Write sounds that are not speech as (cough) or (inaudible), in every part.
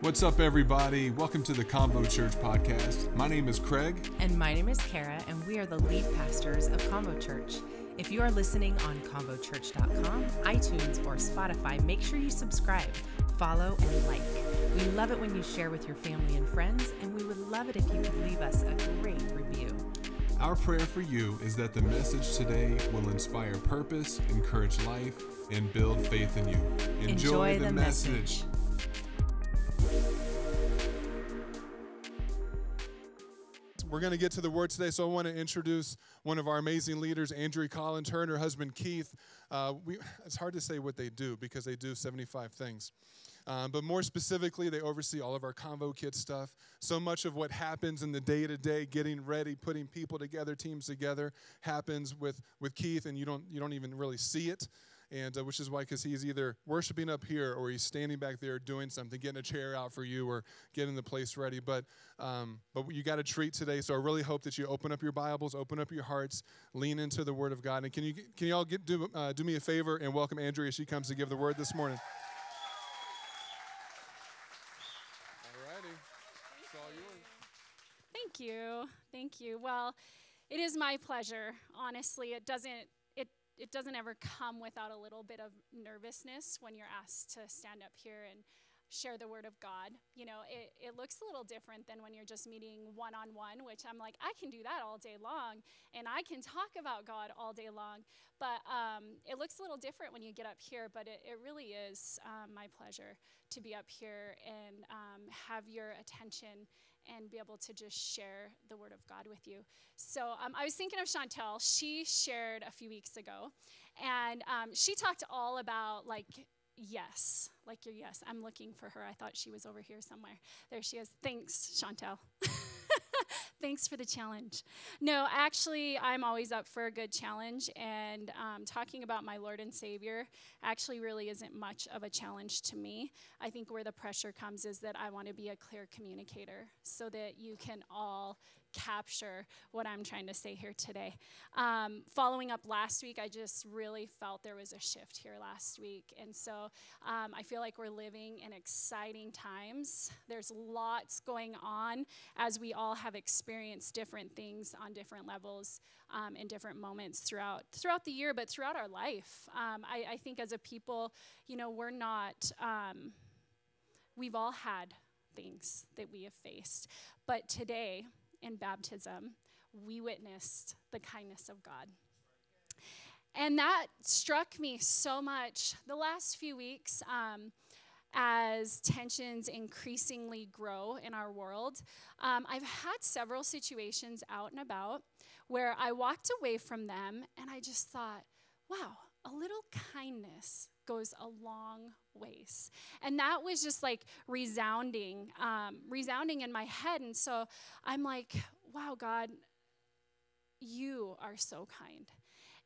What's up, everybody? Welcome to the Convo Church podcast. My name is Craig. And my name is Kara, and we are the lead pastors of Convo Church. If you are listening on convochurch.com, iTunes, or Spotify, make sure you subscribe, follow, and like. We love it when you share with your family and friends, and we would love it if you could leave us a great review. Our prayer for you is that the message today will inspire purpose, encourage life, and build faith in you. Enjoy, Enjoy the, the message. message. We're going to get to the word today, so I want to introduce one of our amazing leaders, Andrea Collins, her and her husband Keith. Uh, we, (laughs) it's hard to say what they do because they do 75 things. Um, but more specifically, they oversee all of our Convo Kids stuff. So much of what happens in the day to day, getting ready, putting people together, teams together, happens with, with Keith, and you don't, you don't even really see it and uh, which is why because he's either worshiping up here or he's standing back there doing something getting a chair out for you or getting the place ready but um, but you got a treat today so i really hope that you open up your bibles open up your hearts lean into the word of god and can you can you all get, do, uh, do me a favor and welcome andrea as she comes to give the word this morning all yours. Thank you. Thank you. Well, it is my pleasure. Honestly, it doesn't it doesn't ever come without a little bit of nervousness when you're asked to stand up here and share the word of God. You know, it, it looks a little different than when you're just meeting one on one, which I'm like, I can do that all day long and I can talk about God all day long. But um, it looks a little different when you get up here, but it, it really is um, my pleasure to be up here and um, have your attention and be able to just share the word of God with you. So um, I was thinking of Chantel. She shared a few weeks ago, and um, she talked all about like yes, like your yes. I'm looking for her. I thought she was over here somewhere. There she is. Thanks, Chantel. (laughs) Thanks for the challenge. No, actually, I'm always up for a good challenge, and um, talking about my Lord and Savior actually really isn't much of a challenge to me. I think where the pressure comes is that I want to be a clear communicator so that you can all capture what I'm trying to say here today. Um, following up last week, I just really felt there was a shift here last week. And so um, I feel like we're living in exciting times. There's lots going on as we all have experienced different things on different levels um, in different moments throughout throughout the year, but throughout our life. Um, I, I, think as a people, you know, we're not, um, we've all had things that we have faced. But today, in baptism, we witnessed the kindness of God. And that struck me so much the last few weeks um, as tensions increasingly grow in our world. Um, I've had several situations out and about where I walked away from them and I just thought, wow, a little kindness goes a long ways. And that was just like resounding, um, resounding in my head. And so I'm like, wow, God, you are so kind.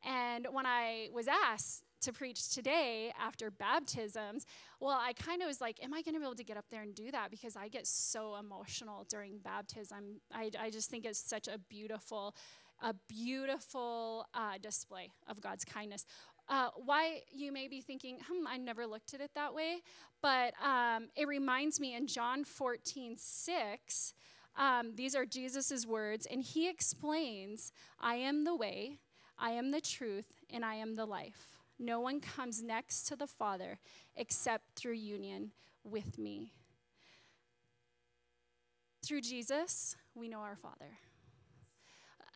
And when I was asked to preach today after baptisms, well, I kind of was like, am I going to be able to get up there and do that? Because I get so emotional during baptism. I, I just think it's such a beautiful, a beautiful uh, display of God's kindness. Uh, why you may be thinking, hmm, I never looked at it that way, but um, it reminds me in John 14, 6, um, these are Jesus' words, and he explains, I am the way, I am the truth, and I am the life. No one comes next to the Father except through union with me. Through Jesus, we know our Father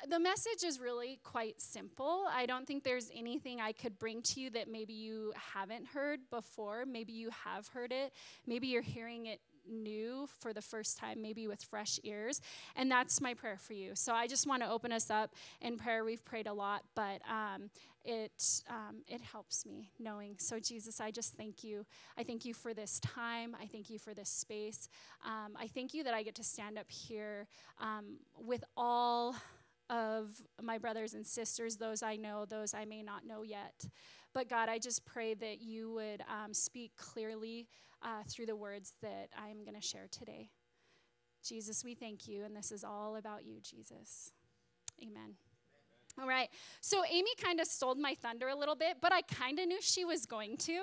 the message is really quite simple. I don't think there's anything I could bring to you that maybe you haven't heard before. Maybe you have heard it. Maybe you're hearing it new for the first time, maybe with fresh ears. And that's my prayer for you. So I just want to open us up in prayer. We've prayed a lot, but um, it um, it helps me knowing. So Jesus, I just thank you. I thank you for this time. I thank you for this space. Um, I thank you that I get to stand up here um, with all of my brothers and sisters, those I know, those I may not know yet. But God, I just pray that you would um, speak clearly uh, through the words that I'm going to share today. Jesus, we thank you, and this is all about you, Jesus. Amen. All right. So Amy kind of stole my thunder a little bit, but I kind of knew she was going to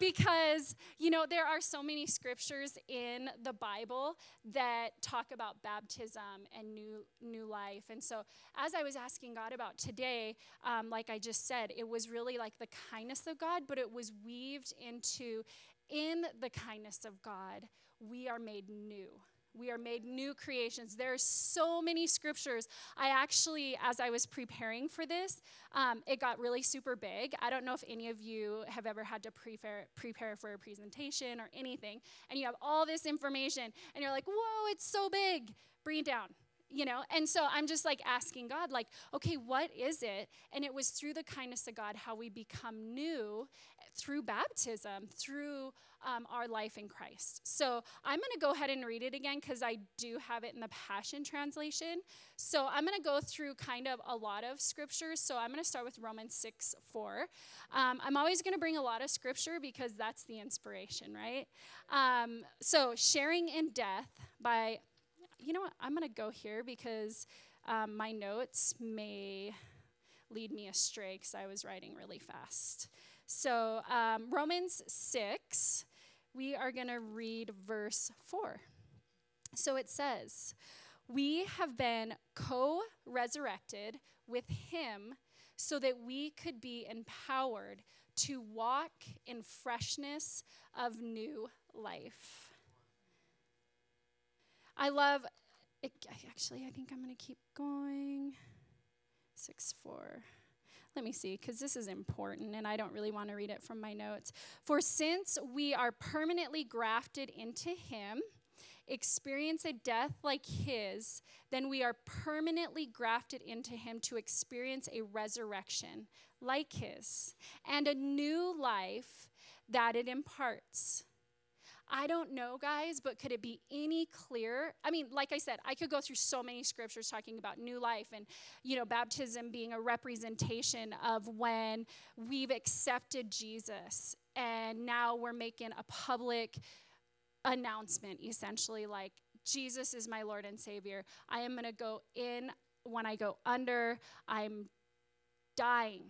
because, you know, there are so many scriptures in the Bible that talk about baptism and new new life. And so as I was asking God about today, um, like I just said, it was really like the kindness of God, but it was weaved into in the kindness of God, we are made new we are made new creations. There are so many scriptures. I actually, as I was preparing for this, um, it got really super big. I don't know if any of you have ever had to prepare, prepare for a presentation or anything, and you have all this information, and you're like, whoa, it's so big. Bring it down you know and so i'm just like asking god like okay what is it and it was through the kindness of god how we become new through baptism through um, our life in christ. So i'm going to go ahead and read it again because i do have it in the passion translation. So i'm going to go through kind of a lot of scriptures. So i'm going to start with romans 6 4 um, i'm always going to bring a lot of scripture because that's the inspiration right? Um, so sharing in death by you know what? I'm going to go here because um, my notes may lead me astray because I was writing really fast. So, um, Romans 6, we are going to read verse 4. So it says, We have been co resurrected with him so that we could be empowered to walk in freshness of new life. I love, it, actually, I think I'm going to keep going. 6 4. Let me see, because this is important and I don't really want to read it from my notes. For since we are permanently grafted into Him, experience a death like His, then we are permanently grafted into Him to experience a resurrection like His and a new life that it imparts. I don't know, guys, but could it be any clearer? I mean, like I said, I could go through so many scriptures talking about new life and, you know, baptism being a representation of when we've accepted Jesus and now we're making a public announcement, essentially, like, Jesus is my Lord and Savior. I am going to go in when I go under, I'm dying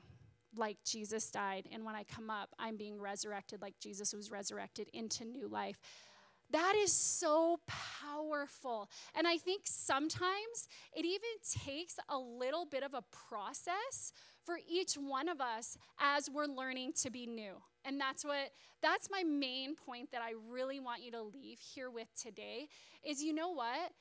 like Jesus died. And when I come up, I'm being resurrected like Jesus was resurrected into new life. That is so powerful. And I think sometimes it even takes a little bit of a process for each one of us as we're learning to be new. And that's what that's my main point that I really want you to leave here with today is you know what?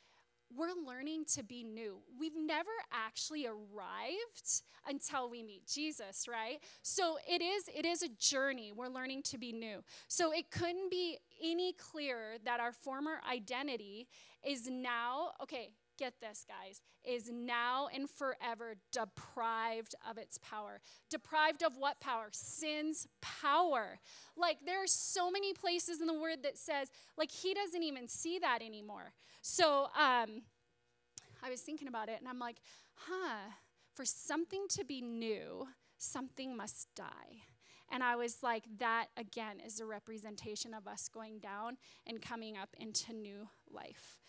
We're learning to be new. We've never actually arrived until we meet Jesus, right? So it is it is a journey. We're learning to be new. So it couldn't be any clearer that our former identity is now, okay, get this, guys, is now and forever deprived of its power. Deprived of what power? Sin's power. Like, there are so many places in the word that says, like, he doesn't even see that anymore. So, um, I was thinking about it and I'm like, huh, for something to be new, something must die. And I was like, that again is a representation of us going down and coming up into new life.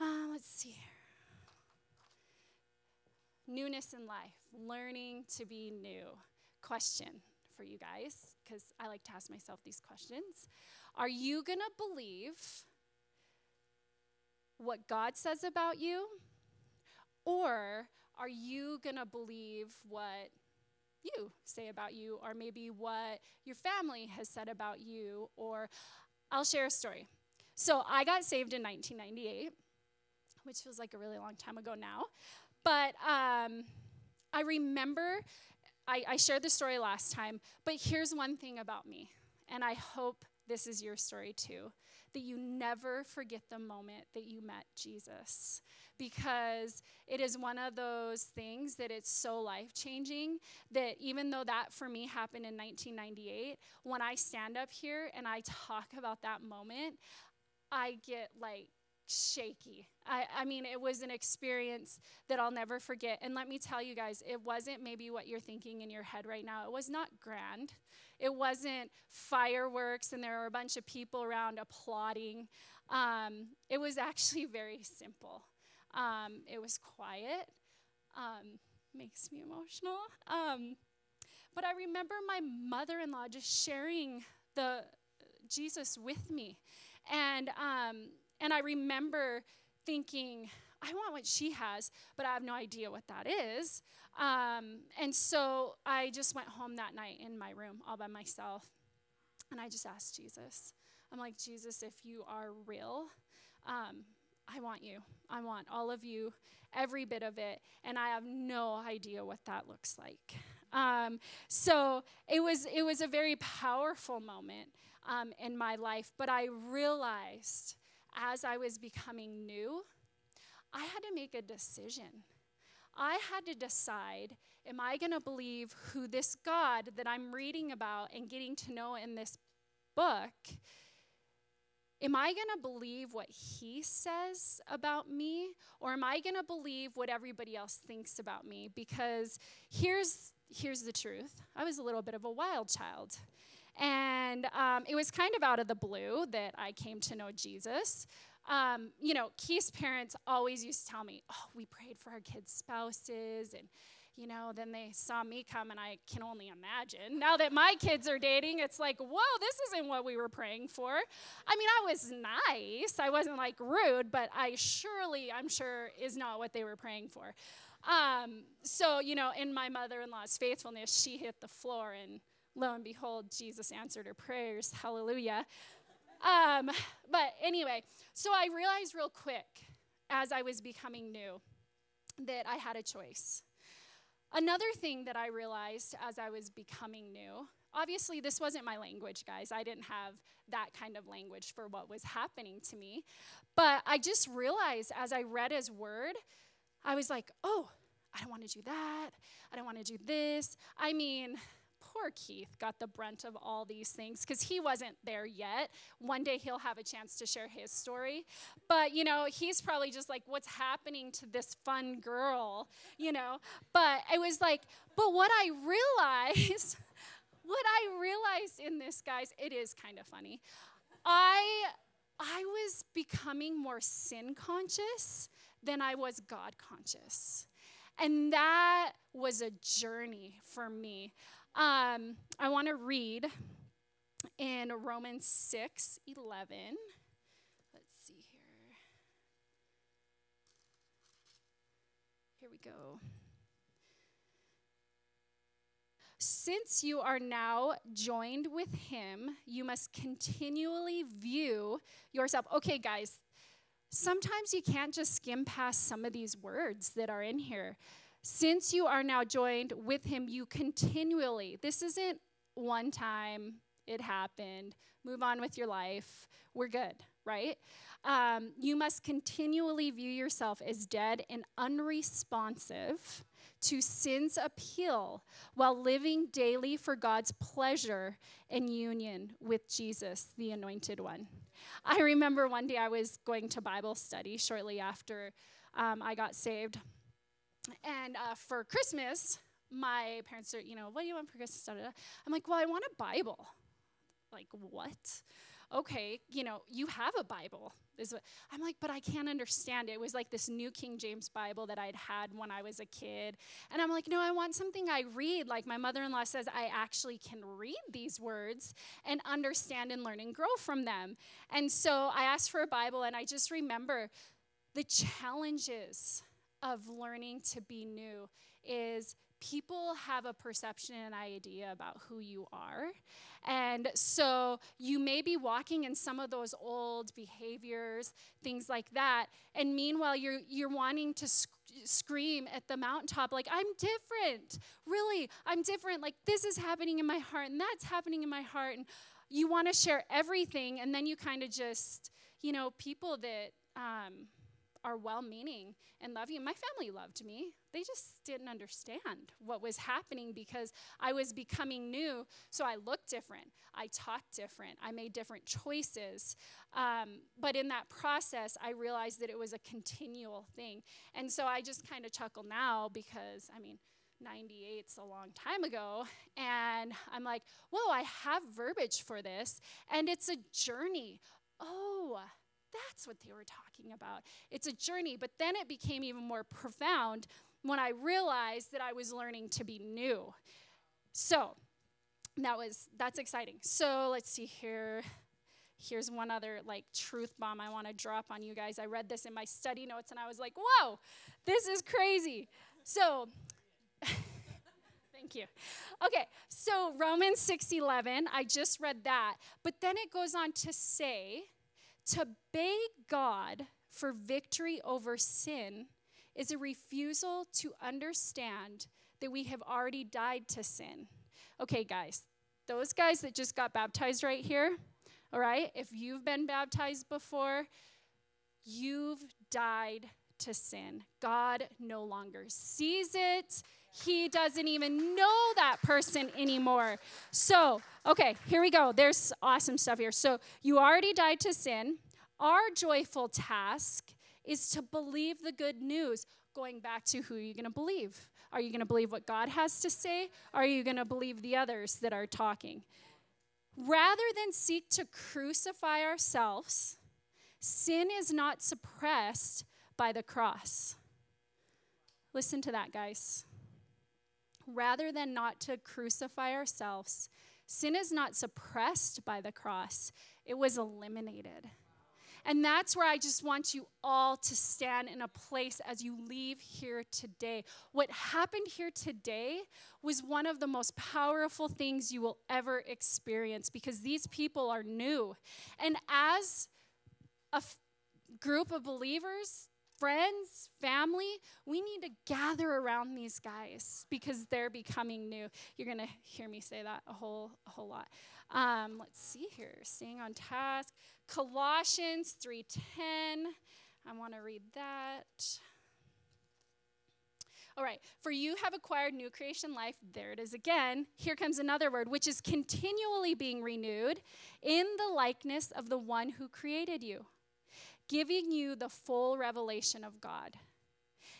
Uh, let's see here. Newness in life, learning to be new. Question for you guys, because I like to ask myself these questions. Are you going to believe what God says about you? Or are you going to believe what you say about you, or maybe what your family has said about you? Or I'll share a story. So I got saved in 1998 which feels like a really long time ago now. But um, I remember, I, I shared the story last time, but here's one thing about me, and I hope this is your story too that you never forget the moment that you met Jesus. Because it is one of those things that it's so life changing that even though that for me happened in 1998, when I stand up here and I talk about that moment, I get like shaky. I, I mean, it was an experience that I'll never forget. And let me tell you guys, it wasn't maybe what you're thinking in your head right now. It was not grand. It wasn't fireworks and there were a bunch of people around applauding. Um, it was actually (laughs) very simple. Um, it was quiet. Um, makes me emotional. Um, but I remember my mother-in-law just sharing the Jesus with me, and um, and I remember thinking, I want what she has, but I have no idea what that is. Um, and so I just went home that night in my room all by myself, and I just asked Jesus. I'm like, Jesus, if you are real, um, I want you. I want all of you, every bit of it, and I have no idea what that looks like. Um, so it was it was a very powerful moment um, in my life, but I realized as I was becoming new, I had to make a decision. I had to decide am I going to believe who this God that I'm reading about and getting to know in this book? Am I going to believe what he says about me? Or am I going to believe what everybody else thinks about me? Because here's, here's the truth I was a little bit of a wild child. And um, it was kind of out of the blue that I came to know Jesus. Um, you know, Keith's parents always used to tell me, oh, we prayed for our kids' spouses and you know, then they saw me come, and I can only imagine. Now that my kids are dating, it's like, whoa, this isn't what we were praying for. I mean, I was nice. I wasn't like rude, but I surely, I'm sure, is not what they were praying for. Um, so, you know, in my mother in law's faithfulness, she hit the floor, and lo and behold, Jesus answered her prayers. Hallelujah. Um, but anyway, so I realized real quick as I was becoming new that I had a choice. Another thing that I realized as I was becoming new, obviously, this wasn't my language, guys. I didn't have that kind of language for what was happening to me. But I just realized as I read his word, I was like, oh, I don't want to do that. I don't want to do this. I mean, poor Keith got the brunt of all these things because he wasn't there yet. One day he'll have a chance to share his story. But, you know, he's probably just like, what's happening to this fun girl, you know? But it was like, but what I realized, (laughs) what I realized in this, guys, it is kind of funny. I I was becoming more sin conscious than I was God conscious. And that was a journey for me. Um, I want to read in Romans 6 11. Let's see here. Here we go. Since you are now joined with him, you must continually view yourself. Okay, guys, sometimes you can't just skim past some of these words that are in here. Since you are now joined with him, you continually, this isn't one time, it happened, move on with your life, we're good, right? Um, you must continually view yourself as dead and unresponsive to sin's appeal while living daily for God's pleasure and union with Jesus, the anointed one. I remember one day I was going to Bible study shortly after um, I got saved. And uh, for Christmas, my parents are, you know, what do you want for Christmas? I'm like, well, I want a Bible. Like, what? Okay, you know, you have a Bible. Is what I'm like, but I can't understand it. It was like this New King James Bible that I'd had when I was a kid. And I'm like, no, I want something I read. Like my mother in law says, I actually can read these words and understand and learn and grow from them. And so I asked for a Bible, and I just remember the challenges of learning to be new is people have a perception and idea about who you are. And so you may be walking in some of those old behaviors, things like that. And meanwhile, you're, you're wanting to sc- scream at the mountaintop, like, I'm different. Really, I'm different. Like, this is happening in my heart, and that's happening in my heart. And you want to share everything, and then you kind of just, you know, people that, um, are well meaning and love you. My family loved me. They just didn't understand what was happening because I was becoming new. So I looked different. I talked different. I made different choices. Um, but in that process, I realized that it was a continual thing. And so I just kind of chuckle now because, I mean, 98's a long time ago. And I'm like, whoa, I have verbiage for this. And it's a journey. Oh, that's what they were talking about. It's a journey, but then it became even more profound when I realized that I was learning to be new. So that was that's exciting. So let's see here. Here's one other like truth bomb I want to drop on you guys. I read this in my study notes and I was like, whoa, this is crazy. So (laughs) thank you. Okay, so Romans 6:11, I just read that, but then it goes on to say to beg God for victory over sin is a refusal to understand that we have already died to sin. Okay, guys, those guys that just got baptized right here, all right, if you've been baptized before, you've died to sin. God no longer sees it. He doesn't even know that person anymore. So, okay, here we go. There's awesome stuff here. So, you already died to sin. Our joyful task is to believe the good news. Going back to who you're you going to believe? Are you going to believe what God has to say? Are you going to believe the others that are talking? Rather than seek to crucify ourselves, sin is not suppressed by the cross. Listen to that, guys. Rather than not to crucify ourselves, sin is not suppressed by the cross, it was eliminated. And that's where I just want you all to stand in a place as you leave here today. What happened here today was one of the most powerful things you will ever experience because these people are new. And as a f- group of believers, friends, family, we need to gather around these guys because they're becoming new. You're going to hear me say that a whole a whole lot. Um, let's see here, staying on task. Colossians 3:10. I want to read that. All right, for you have acquired new creation life. There it is again. Here comes another word, which is continually being renewed in the likeness of the one who created you, giving you the full revelation of God.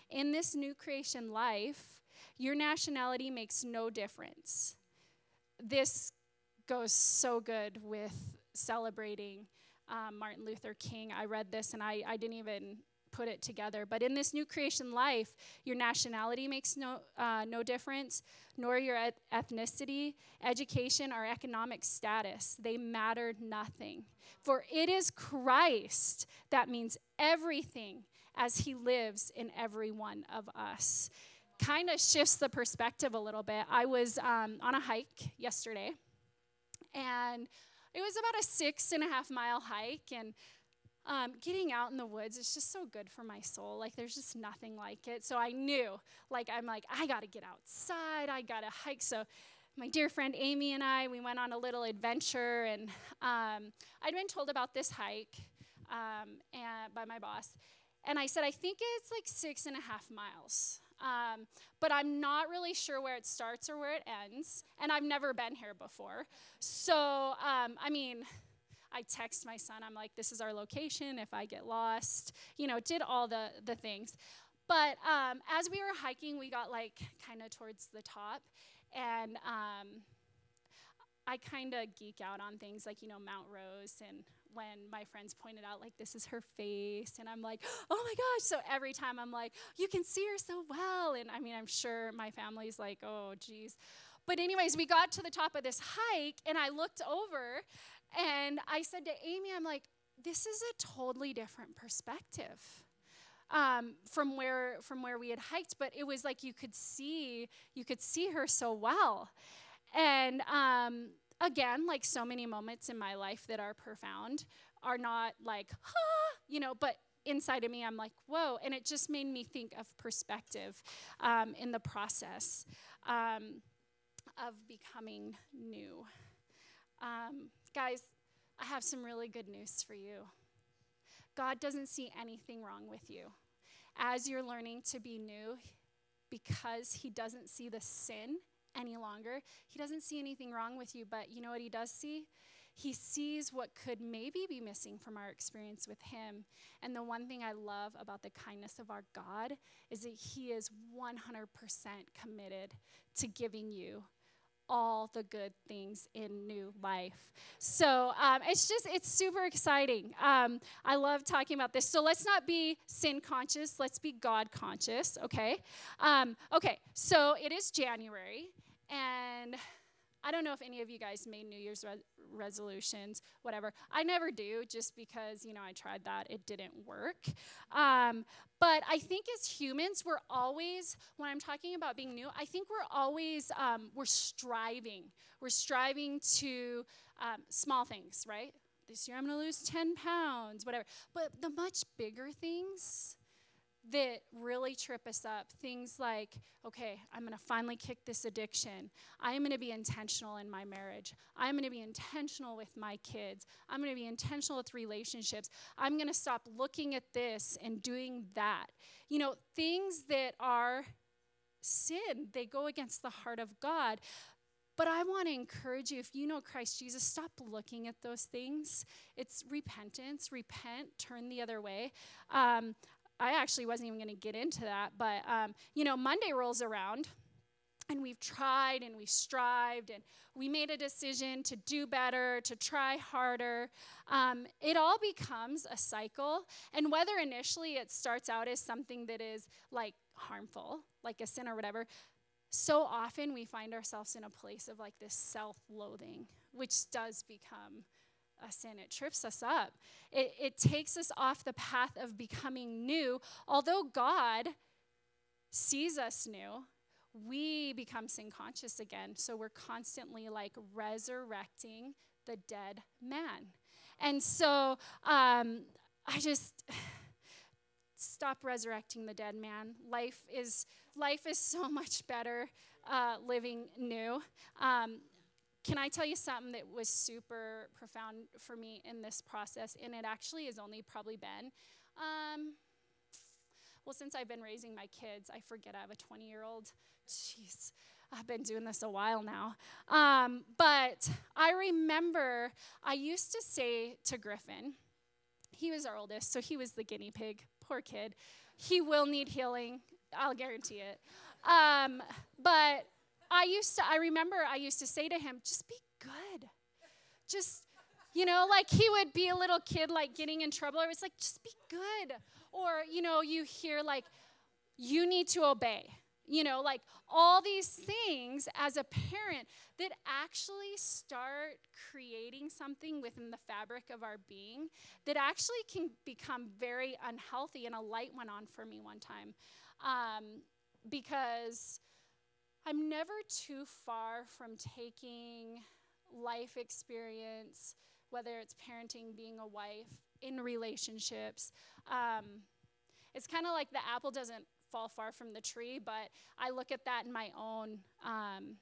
In this new creation life, your nationality makes no difference. This goes so good with celebrating um, Martin Luther King. I read this and I, I didn't even put it together. But in this new creation life, your nationality makes no, uh, no difference, nor your ethnicity, education, or economic status. They matter nothing. For it is Christ that means everything as he lives in every one of us. Kind of shifts the perspective a little bit. I was um, on a hike yesterday and it was about a six and a half mile hike and um, getting out in the woods is just so good for my soul. Like there's just nothing like it. So i knew like i'm like i gotta get outside. I gotta hike. So my dear friend amy and i we went on a little adventure and um, i'd been told about this hike um, and by my boss. And i said i think it's like six and a half miles. Um, but I'm not really sure where it starts or where it ends, and I've never been here before. So, um, I mean, I text my son, I'm like, this is our location if I get lost, you know, did all the, the things. But um, as we were hiking, we got like kind of towards the top, and um, I kind of geek out on things like, you know, Mount Rose and when my friends pointed out like this is her face and i'm like (gasps) oh my gosh so every time i'm like you can see her so well and i mean i'm sure my family's like oh geez but anyways we got to the top of this hike and i looked over and i said to amy i'm like this is a totally different perspective um, from where from where we had hiked but it was like you could see you could see her so well and um, again, like so many moments in my life that are profound, are not like, you know, but inside of me, I'm like, whoa. And it just made me think of perspective um, in the process um, of becoming new. Guys, I have some really good news for you. God doesn't see anything wrong with you. As you're learning to be new, because He doesn't see the sin any longer. He doesn't see anything wrong with you, but you know what he does see? He sees what could maybe be missing from our experience with him. And the one thing I love about the kindness of our God is that he is 100% committed to giving you all the good things in new life. So um, it's just, it's super exciting. Um, I love talking about this. So let's not be sin conscious, let's be God conscious, okay? Um, okay, so it is January, and I don't know if any of you guys made New Year's re- resolutions, whatever. I never do, just because you know I tried that, it didn't work. Um, but I think as humans, we're always, when I'm talking about being new, I think we're always um, we're striving. We're striving to um, small things, right? This year I'm going to lose 10 pounds, whatever. But the much bigger things that really trip us up. Things like, okay, I'm going to finally kick this addiction. I am going to be intentional in my marriage. I'm going to be intentional with my kids. I'm going to be intentional with relationships. I'm going to stop looking at this and doing that. You know, things that are sin, they go against the heart of God. But I want to encourage you if you know Christ Jesus, stop looking at those things. It's repentance. Repent, turn the other way. Um, I actually wasn't even going to get into that, but um, you know, Monday rolls around and we've tried and we strived and we made a decision to do better, to try harder. Um, it all becomes a cycle. And whether initially it starts out as something that is like harmful, like a sin or whatever, so often we find ourselves in a place of like this self loathing, which does become a sin. It trips us up. It, it takes us off the path of becoming new. Although God sees us new, we become sin conscious again. So we're constantly like resurrecting the dead man. And so um, I just (sighs) stop resurrecting the dead man. Life is life is so (laughs) much better uh, living new. Um, can I tell you something that was super profound for me in this process? And it actually has only probably been, um, well, since I've been raising my kids, I forget I have a 20 year old. Jeez, I've been doing this a while now. Um, but I remember I used to say to Griffin, he was our oldest, so he was the guinea pig. Poor kid. He will need healing, I'll guarantee it. Um, but I used to, I remember I used to say to him, just be good. Just, you know, like he would be a little kid, like getting in trouble. Or it's like, just be good. Or, you know, you hear like, you need to obey. You know, like all these things as a parent that actually start creating something within the fabric of our being that actually can become very unhealthy. And a light went on for me one time um, because I'm never too far from taking life experience, whether it's parenting, being a wife, in relationships. Um, it's kind of like the apple doesn't fall far from the tree, but I look at that in my own. Um,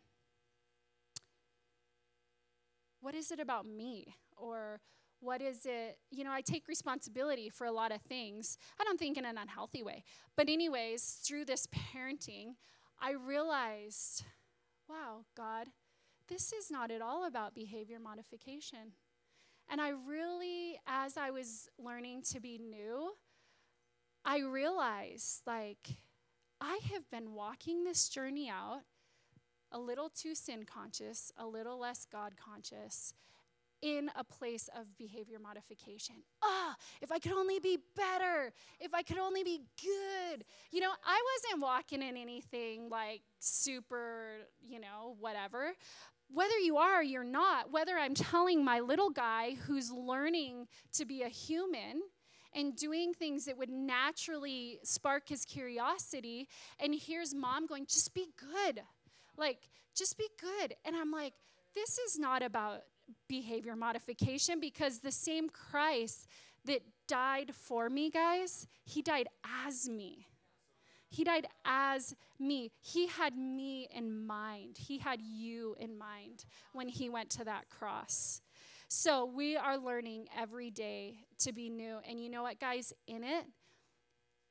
what is it about me? Or what is it? You know, I take responsibility for a lot of things. I don't think in an unhealthy way. But, anyways, through this parenting, I realized, wow, God, this is not at all about behavior modification. And I really, as I was learning to be new, I realized like I have been walking this journey out a little too sin conscious, a little less God conscious, in a place of behavior modification. Ah, if I could only be better, if I could only be good. You know, I wasn't walking in anything like super, you know, whatever. Whether you are or you're not, whether I'm telling my little guy who's learning to be a human and doing things that would naturally spark his curiosity, and here's mom going, just be good. Like, just be good. And I'm like, this is not about behavior modification because the same Christ that died for me, guys, he died as me. He died as me. He had me in mind. He had you in mind when he went to that cross. So we are learning every day to be new. And you know what, guys? In it,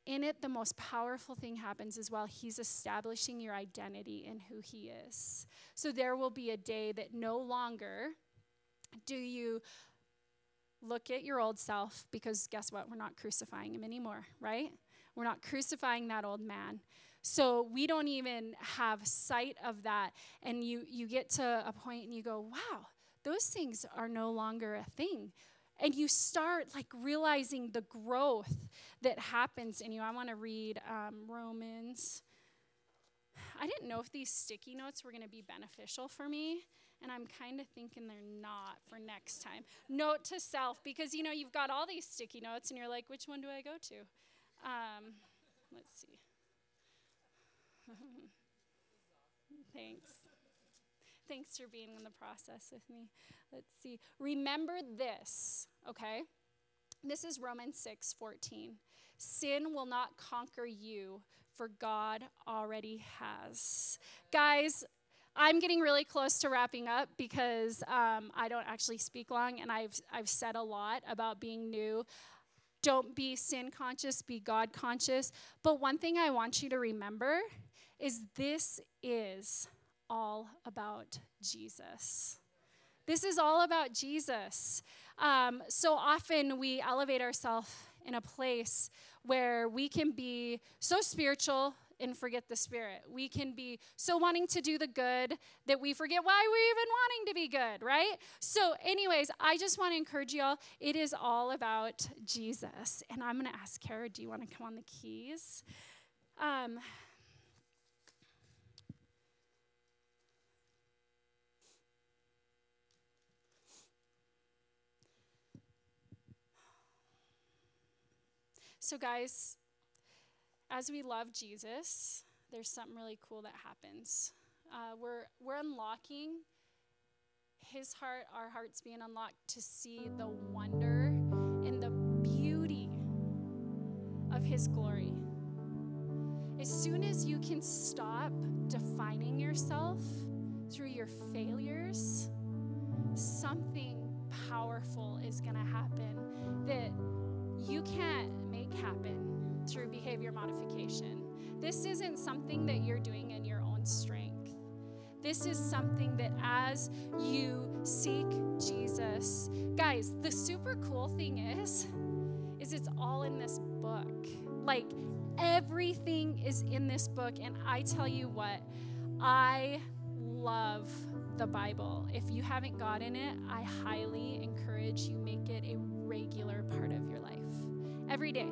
in it, the most powerful thing happens as well. He's establishing your identity in who he is. So there will be a day that no longer do you look at your old self? Because guess what? We're not crucifying him anymore, right? We're not crucifying that old man. So we don't even have sight of that. And you, you get to a point and you go, wow, those things are no longer a thing. And you start like realizing the growth that happens in you. I want to read um, Romans. I didn't know if these sticky notes were going to be beneficial for me and I'm kind of thinking they're not for next time. Note to self, because you know, you've got all these sticky notes and you're like, which one do I go to? Um, let's see. (laughs) Thanks. Thanks for being in the process with me. Let's see. Remember this, okay? This is Romans 6 14. Sin will not conquer you, for God already has. Guys, I'm getting really close to wrapping up because um, I don't actually speak long, and I've, I've said a lot about being new. Don't be sin conscious, be God conscious. But one thing I want you to remember is this is all about Jesus. This is all about Jesus. Um, so often we elevate ourselves in a place where we can be so spiritual and forget the spirit. We can be so wanting to do the good that we forget why we're even wanting to be good, right? So, anyways, I just want to encourage y'all. It is all about Jesus. And I'm going to ask Kara, do you want to come on the keys? Um, So, guys, as we love Jesus, there's something really cool that happens. Uh, we're, we're unlocking his heart, our hearts being unlocked to see the wonder and the beauty of his glory. As soon as you can stop defining yourself through your failures, something powerful is going to happen that you can't make happen through behavior modification. This isn't something that you're doing in your own strength. This is something that as you seek Jesus, guys, the super cool thing is is it's all in this book. Like everything is in this book and I tell you what, I love the Bible. If you haven't gotten it, I highly encourage you make it a regular part of your life. Every day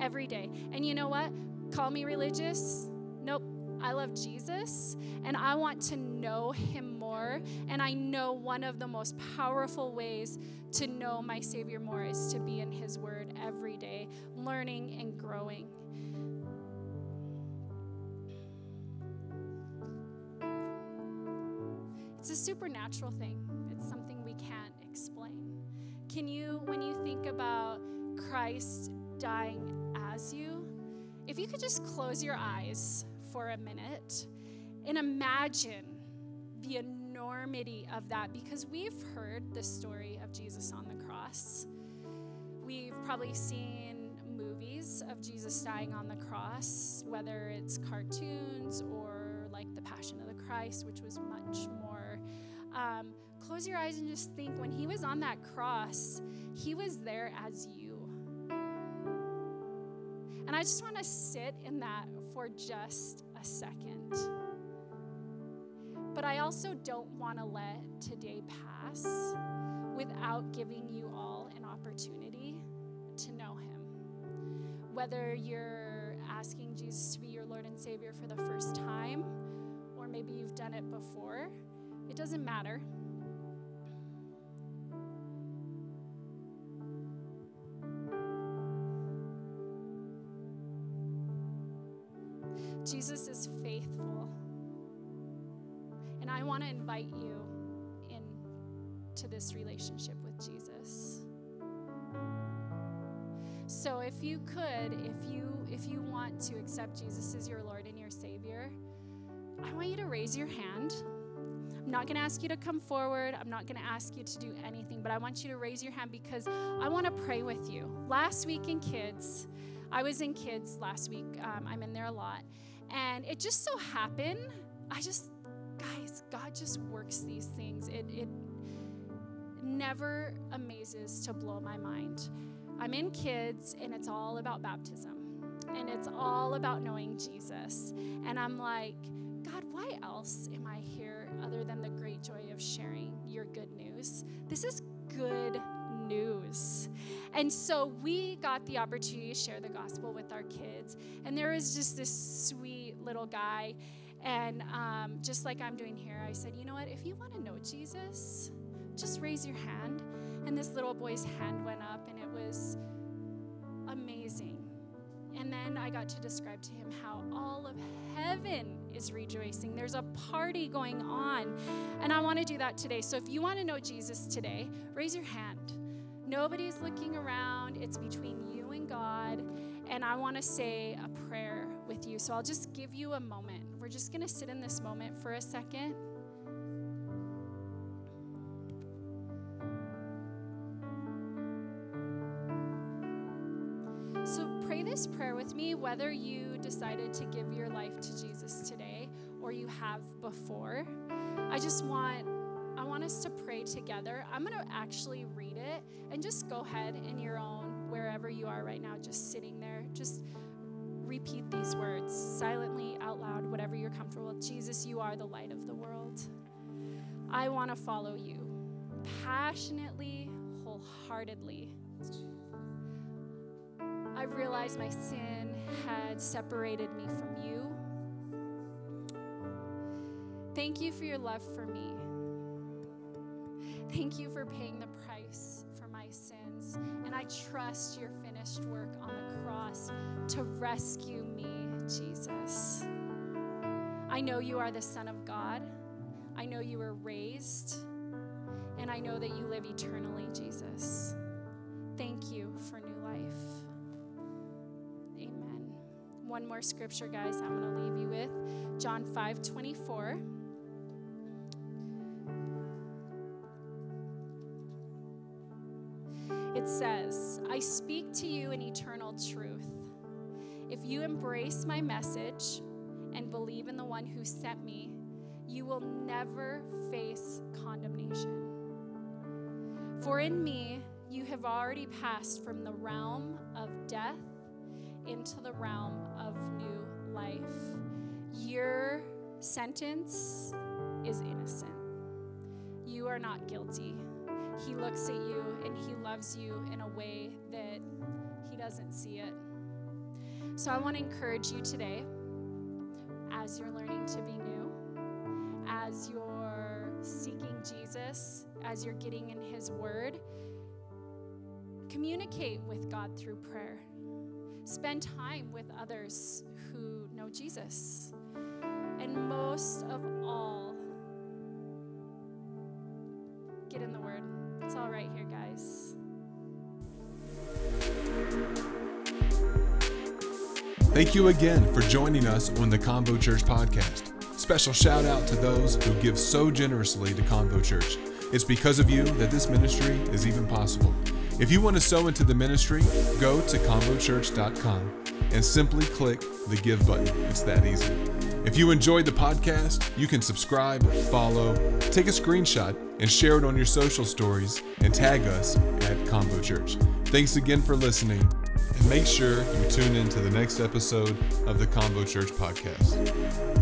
every day. And you know what? Call me religious. Nope. I love Jesus and I want to know him more. And I know one of the most powerful ways to know my Savior more is to be in his word every day, learning and growing. It's a supernatural thing, it's something we can't explain. Can you, when you think about Christ dying as you, if you could just close your eyes for a minute and imagine the enormity of that because we've heard the story of Jesus on the cross. We've probably seen movies of Jesus dying on the cross, whether it's cartoons or like The Passion of the Christ, which was much more. Um, close your eyes and just think when he was on that cross, he was there as you. And I just want to sit in that for just a second. But I also don't want to let today pass without giving you all an opportunity to know Him. Whether you're asking Jesus to be your Lord and Savior for the first time, or maybe you've done it before, it doesn't matter. Want to invite you into this relationship with Jesus. So if you could, if you if you want to accept Jesus as your Lord and your Savior, I want you to raise your hand. I'm not going to ask you to come forward. I'm not going to ask you to do anything, but I want you to raise your hand because I want to pray with you. Last week in kids, I was in kids last week. Um, I'm in there a lot. And it just so happened, I just, guys, God just works these things. It, it never amazes to blow my mind. I'm in kids, and it's all about baptism. and it's all about knowing Jesus. And I'm like, God, why else am I here other than the great joy of sharing your good news? This is good news. And so we got the opportunity to share the gospel with our kids. And there was just this sweet little guy. And um, just like I'm doing here, I said, you know what? If you want to know Jesus, just raise your hand. And this little boy's hand went up, and it was amazing. And then I got to describe to him how all of heaven is rejoicing. There's a party going on. And I want to do that today. So if you want to know Jesus today, raise your hand. Nobody's looking around, it's between you and God. And I want to say a prayer with you. So I'll just give you a moment. Just going to sit in this moment for a second. So pray this prayer with me, whether you decided to give your life to Jesus today or you have before. I just want I want us to pray together. I'm going to actually read it and just go ahead in your own wherever you are right now just sitting there. Just repeat these words silently out loud whatever you're comfortable with. Jesus, you are the light of the world. I want to follow you passionately, wholeheartedly. I realized my sin had separated me from you. Thank you for your love for me. Thank you for paying the price for my sins. And I trust your finished work on cross to rescue me, Jesus. I know you are the Son of God. I know you were raised. And I know that you live eternally, Jesus. Thank you for new life. Amen. One more scripture, guys, I'm going to leave you with John 5 24. I speak to you in eternal truth. If you embrace my message and believe in the one who sent me, you will never face condemnation. For in me, you have already passed from the realm of death into the realm of new life. Your sentence is innocent. You are not guilty. He looks at you and he loves you in a way that he doesn't see it. So I want to encourage you today as you're learning to be new, as you're seeking Jesus, as you're getting in his word, communicate with God through prayer. Spend time with others who know Jesus. And most of all, Thank you again for joining us on the Convo Church podcast. Special shout out to those who give so generously to Convo Church. It's because of you that this ministry is even possible. If you want to sow into the ministry, go to convochurch.com and simply click the give button. It's that easy. If you enjoyed the podcast, you can subscribe, follow, take a screenshot, and share it on your social stories and tag us at Convo Church. Thanks again for listening, make sure you tune in to the next episode of the Convo Church podcast.